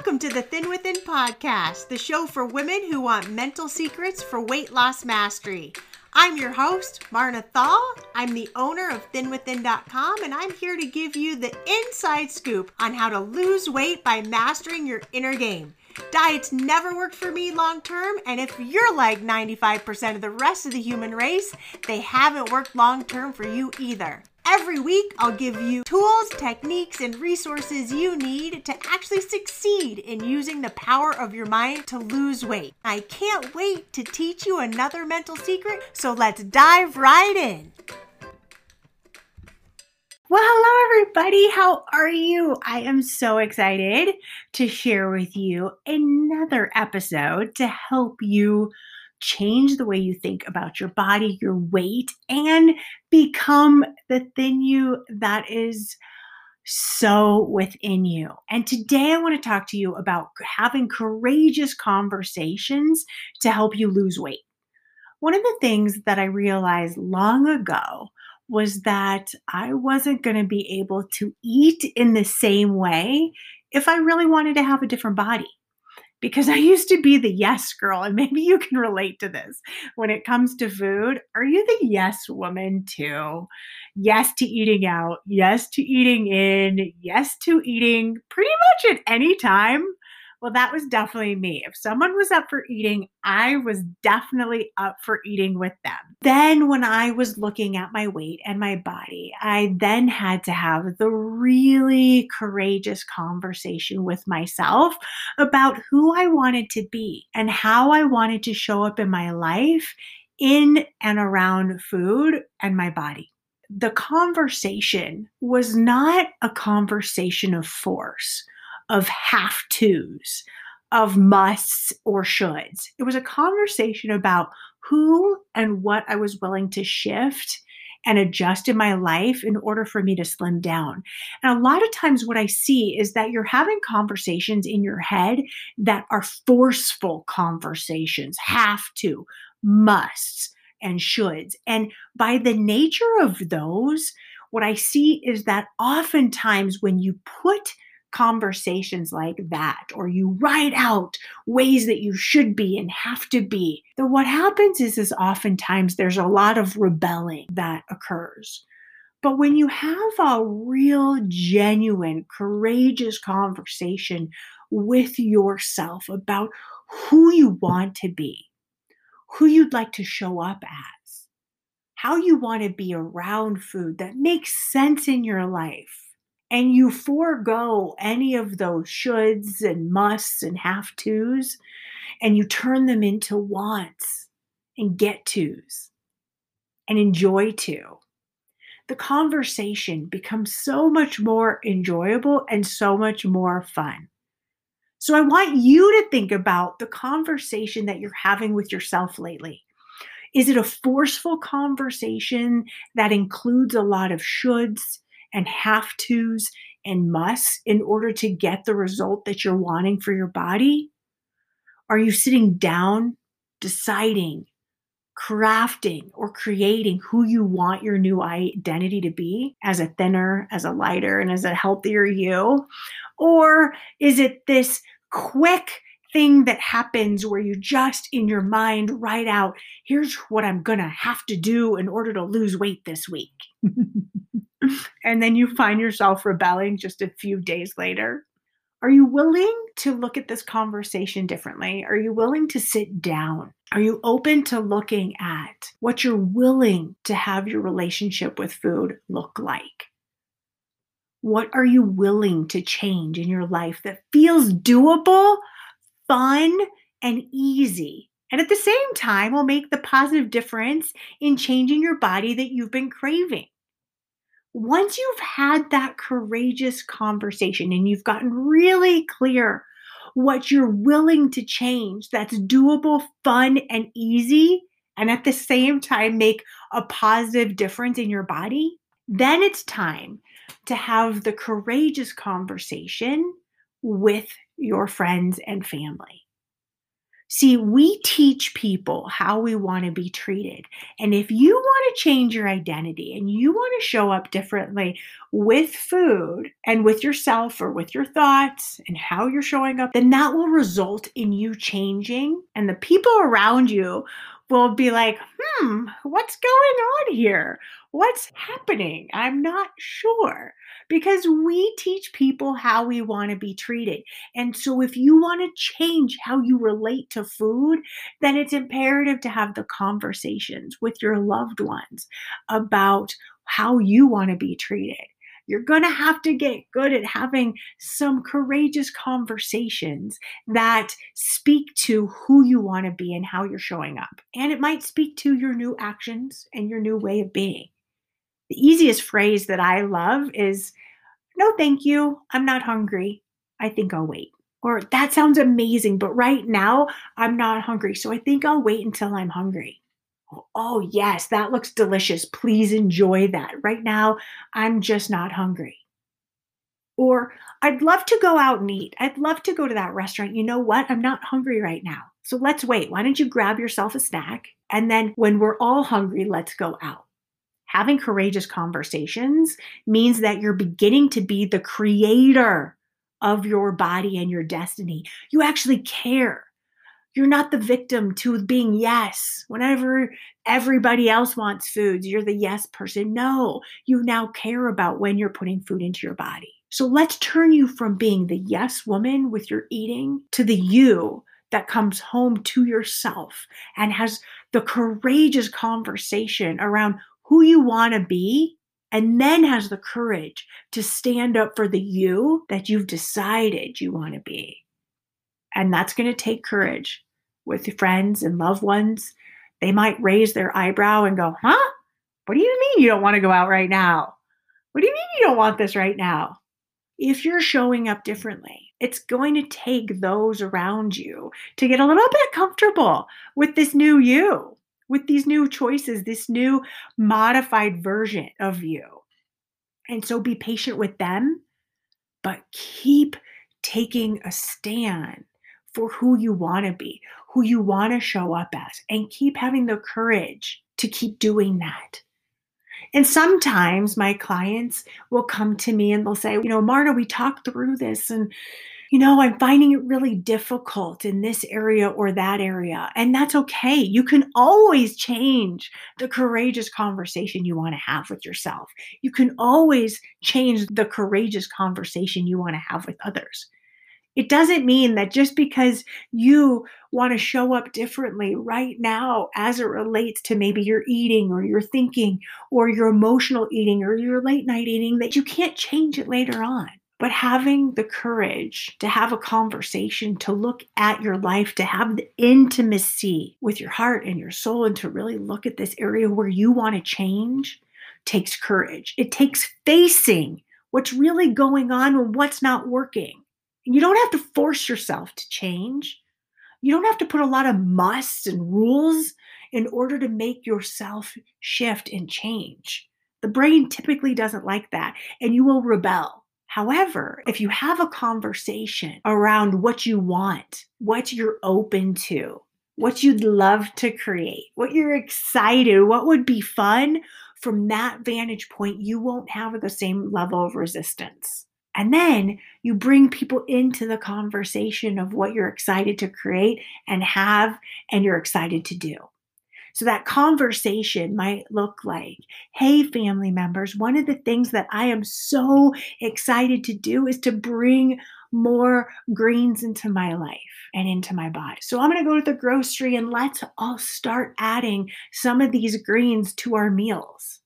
Welcome to the Thin Within podcast, the show for women who want mental secrets for weight loss mastery. I'm your host, Marna Thall. I'm the owner of thinwithin.com, and I'm here to give you the inside scoop on how to lose weight by mastering your inner game. Diets never worked for me long term, and if you're like 95% of the rest of the human race, they haven't worked long term for you either. Every week, I'll give you tools, techniques, and resources you need to actually succeed in using the power of your mind to lose weight. I can't wait to teach you another mental secret, so let's dive right in. Well, hello, everybody. How are you? I am so excited to share with you another episode to help you change the way you think about your body, your weight, and become the thin you that is so within you. And today I want to talk to you about having courageous conversations to help you lose weight. One of the things that I realized long ago was that I wasn't going to be able to eat in the same way if I really wanted to have a different body because I used to be the yes girl, and maybe you can relate to this when it comes to food. Are you the yes woman too? Yes to eating out, yes to eating in, yes to eating pretty much at any time well, that was definitely me. If someone was up for eating, I was definitely up for eating with them. Then, when I was looking at my weight and my body, I then had to have the really courageous conversation with myself about who I wanted to be and how I wanted to show up in my life in and around food and my body the conversation was not a conversation of force of have tos, of musts or shoulds. It was a conversation about who and what I was willing to shift and adjust in my life in order for me to slim down. And a lot of times, what I see is that you're having conversations in your head that are forceful conversations, have to, musts, and shoulds. And by the nature of those, what I see is that oftentimes when you put conversations like that, or you write out ways that you should be and have to be, then what happens is, is oftentimes there's a lot of rebelling that occurs. But when you have a real, genuine, courageous conversation with yourself about who you want to be, who you'd like to show up as, how you want to be around food that makes sense in your life, and you forego any of those shoulds and musts and have tos, and you turn them into wants and get tos and enjoy to, the conversation becomes so much more enjoyable and so much more fun. So, I want you to think about the conversation that you're having with yourself lately. Is it a forceful conversation that includes a lot of shoulds and have tos and musts in order to get the result that you're wanting for your body? Are you sitting down, deciding, crafting, or creating who you want your new identity to be as a thinner, as a lighter, and as a healthier you? Or is it this quick, thing that happens where you just in your mind write out, here's what I'm gonna have to do in order to lose weight this week. and then you find yourself rebelling just a few days later? Are you willing to look at this conversation differently? Are you willing to sit down? Are you open to looking at what you're willing to have your relationship with food look like? What are you willing to change in your life that feels doable, fun, and easy? And at the same time, will make the positive difference in changing your body that you've been craving once you've had that courageous conversation and you've gotten really clear what you're willing to change that's doable, fun, and easy, and at the same time make a positive difference in your body, then it's time to have the courageous conversation with your friends and family. See, we teach people how we want to be treated. And if you want to change your identity and you want to show up differently with food and with yourself or with your thoughts and how you're showing up, then that will result in you changing. And the people around you will be like, hmm, what's going on here? What's happening? I'm not sure because we teach people how we want to be treated. And so, if you want to change how you relate to food, then it's imperative to have the conversations with your loved ones about how you want to be treated. You're going to have to get good at having some courageous conversations that speak to who you want to be and how you're showing up. And it might speak to your new actions and your new way of being. The easiest phrase that I love is, No, thank you. I'm not hungry. I think I'll wait. Or that sounds amazing, but right now I'm not hungry. So I think I'll wait until I'm hungry. Oh, yes, that looks delicious. Please enjoy that. Right now, I'm just not hungry. Or I'd love to go out and eat. I'd love to go to that restaurant. You know what? I'm not hungry right now. So let's wait. Why don't you grab yourself a snack? And then when we're all hungry, let's go out having courageous conversations means that you're beginning to be the creator of your body and your destiny. You actually care. You're not the victim to being yes. Whenever everybody else wants foods, you're the yes person. No, you now care about when you're putting food into your body. So let's turn you from being the yes woman with your eating to the you that comes home to yourself and has the courageous conversation around who you want to be and then has the courage to stand up for the you that you've decided you want to be. And that's going to take courage with friends and loved ones. They might raise their eyebrow and go, Huh? What do you mean you don't want to go out right now? What do you mean you don't want this right now? If you're showing up differently, it's going to take those around you to get a little bit comfortable with this new you with these new choices, this new modified version of you. And so be patient with them, but keep taking a stand for who you want to be, who you want to show up as, and keep having the courage to keep doing that. And sometimes my clients will come to me and they'll say, you know, Marna, we talked through this and you know, I'm finding it really difficult in this area or that area. And that's okay. You can always change the courageous conversation you want to have with yourself. You can always change the courageous conversation you want to have with others. It doesn't mean that just because you want to show up differently right now as it relates to maybe your eating or your thinking or your emotional eating or your late night eating, that you can't change it later on. But having the courage to have a conversation, to look at your life, to have the intimacy with your heart and your soul, and to really look at this area where you want to change takes courage. It takes facing what's really going on and what's not working. You don't have to force yourself to change. You don't have to put a lot of musts and rules in order to make yourself shift and change. The brain typically doesn't like that, and you will rebel. However, if you have a conversation around what you want, what you're open to, what you'd love to create, what you're excited, what would be fun, from that vantage point, you won't have the same level of resistance. And then you bring people into the conversation of what you're excited to create and have and you're excited to do. So that conversation might look like, hey, family members, one of the things that I am so excited to do is to bring more greens into my life and into my body. So I'm going to go to the grocery and let's all start adding some of these greens to our meals.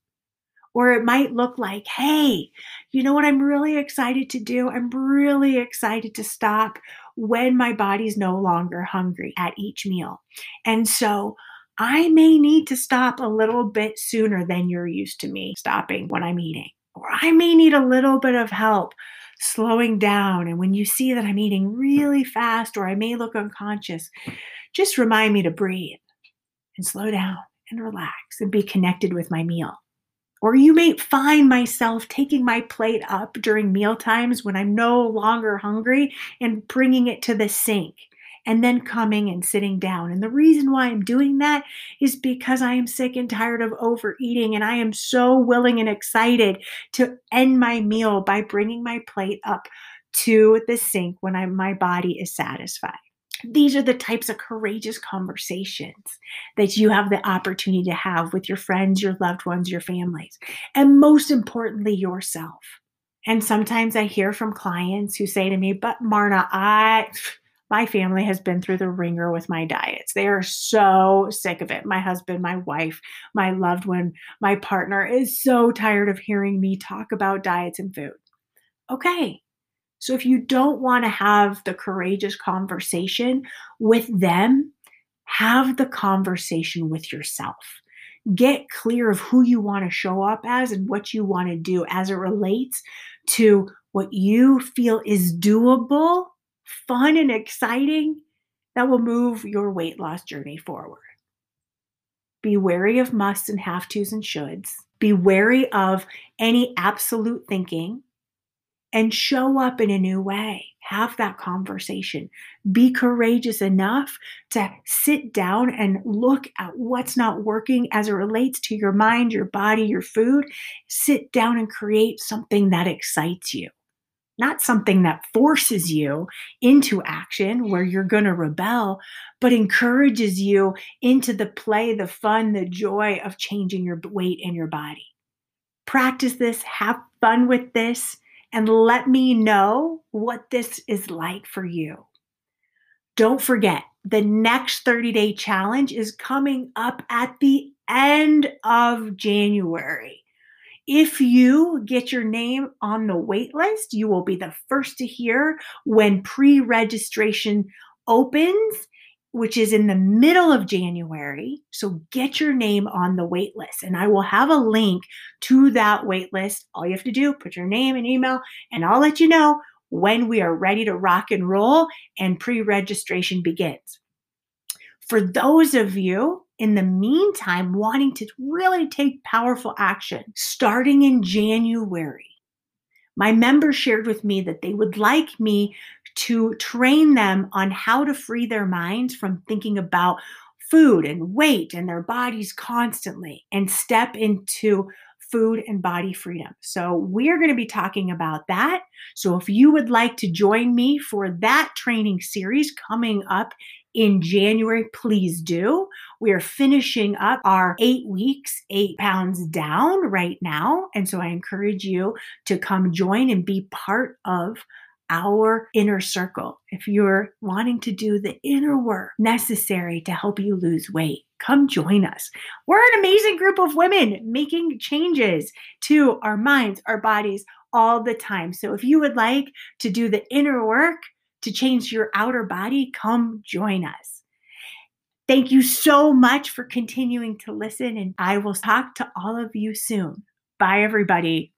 Or it might look like, hey, you know what I'm really excited to do? I'm really excited to stop when my body's no longer hungry at each meal. And so I may need to stop a little bit sooner than you're used to me stopping when I'm eating. Or I may need a little bit of help slowing down. And when you see that I'm eating really fast or I may look unconscious, just remind me to breathe and slow down and relax and be connected with my meal. Or you may find myself taking my plate up during meal times when I'm no longer hungry and bringing it to the sink and then coming and sitting down. And the reason why I'm doing that is because I am sick and tired of overeating. And I am so willing and excited to end my meal by bringing my plate up to the sink when I, my body is satisfied. These are the types of courageous conversations that you have the opportunity to have with your friends, your loved ones, your families, and most importantly, yourself. And sometimes I hear from clients who say to me, But Marna, I my family has been through the ringer with my diets. They are so sick of it. My husband, my wife, my loved one, my partner is so tired of hearing me talk about diets and food. Okay. So if you don't want to have the courageous conversation with them, have the conversation with yourself. Get clear of who you want to show up as and what you want to do as it relates to what you feel is doable fun and exciting that will move your weight loss journey forward. Be wary of musts and have tos and shoulds. Be wary of any absolute thinking and show up in a new way. Have that conversation. Be courageous enough to sit down and look at what's not working as it relates to your mind, your body, your food. Sit down and create something that excites you not something that forces you into action where you're going to rebel, but encourages you into the play, the fun, the joy of changing your weight and your body. Practice this, have fun with this, and let me know what this is like for you. Don't forget, the next 30 day challenge is coming up at the end of January. If you get your name on the wait list, you will be the first to hear when pre registration opens, which is in the middle of January. So get your name on the wait list, and I will have a link to that wait list. All you have to do, put your name and email, and I'll let you know when we are ready to rock and roll and pre registration begins. For those of you in the meantime wanting to really take powerful action starting in January. My members shared with me that they would like me to train them on how to free their minds from thinking about food and weight and their bodies constantly and step into food and body freedom. So, we're going to be talking about that. So, if you would like to join me for that training series coming up in January, please do. We are finishing up our eight weeks, eight pounds down right now. And so I encourage you to come join and be part of our inner circle. If you're wanting to do the inner work necessary to help you lose weight, come join us. We're an amazing group of women making changes to our minds, our bodies all the time. So if you would like to do the inner work, to change your outer body, come join us. Thank you so much for continuing to listen, and I will talk to all of you soon. Bye, everybody.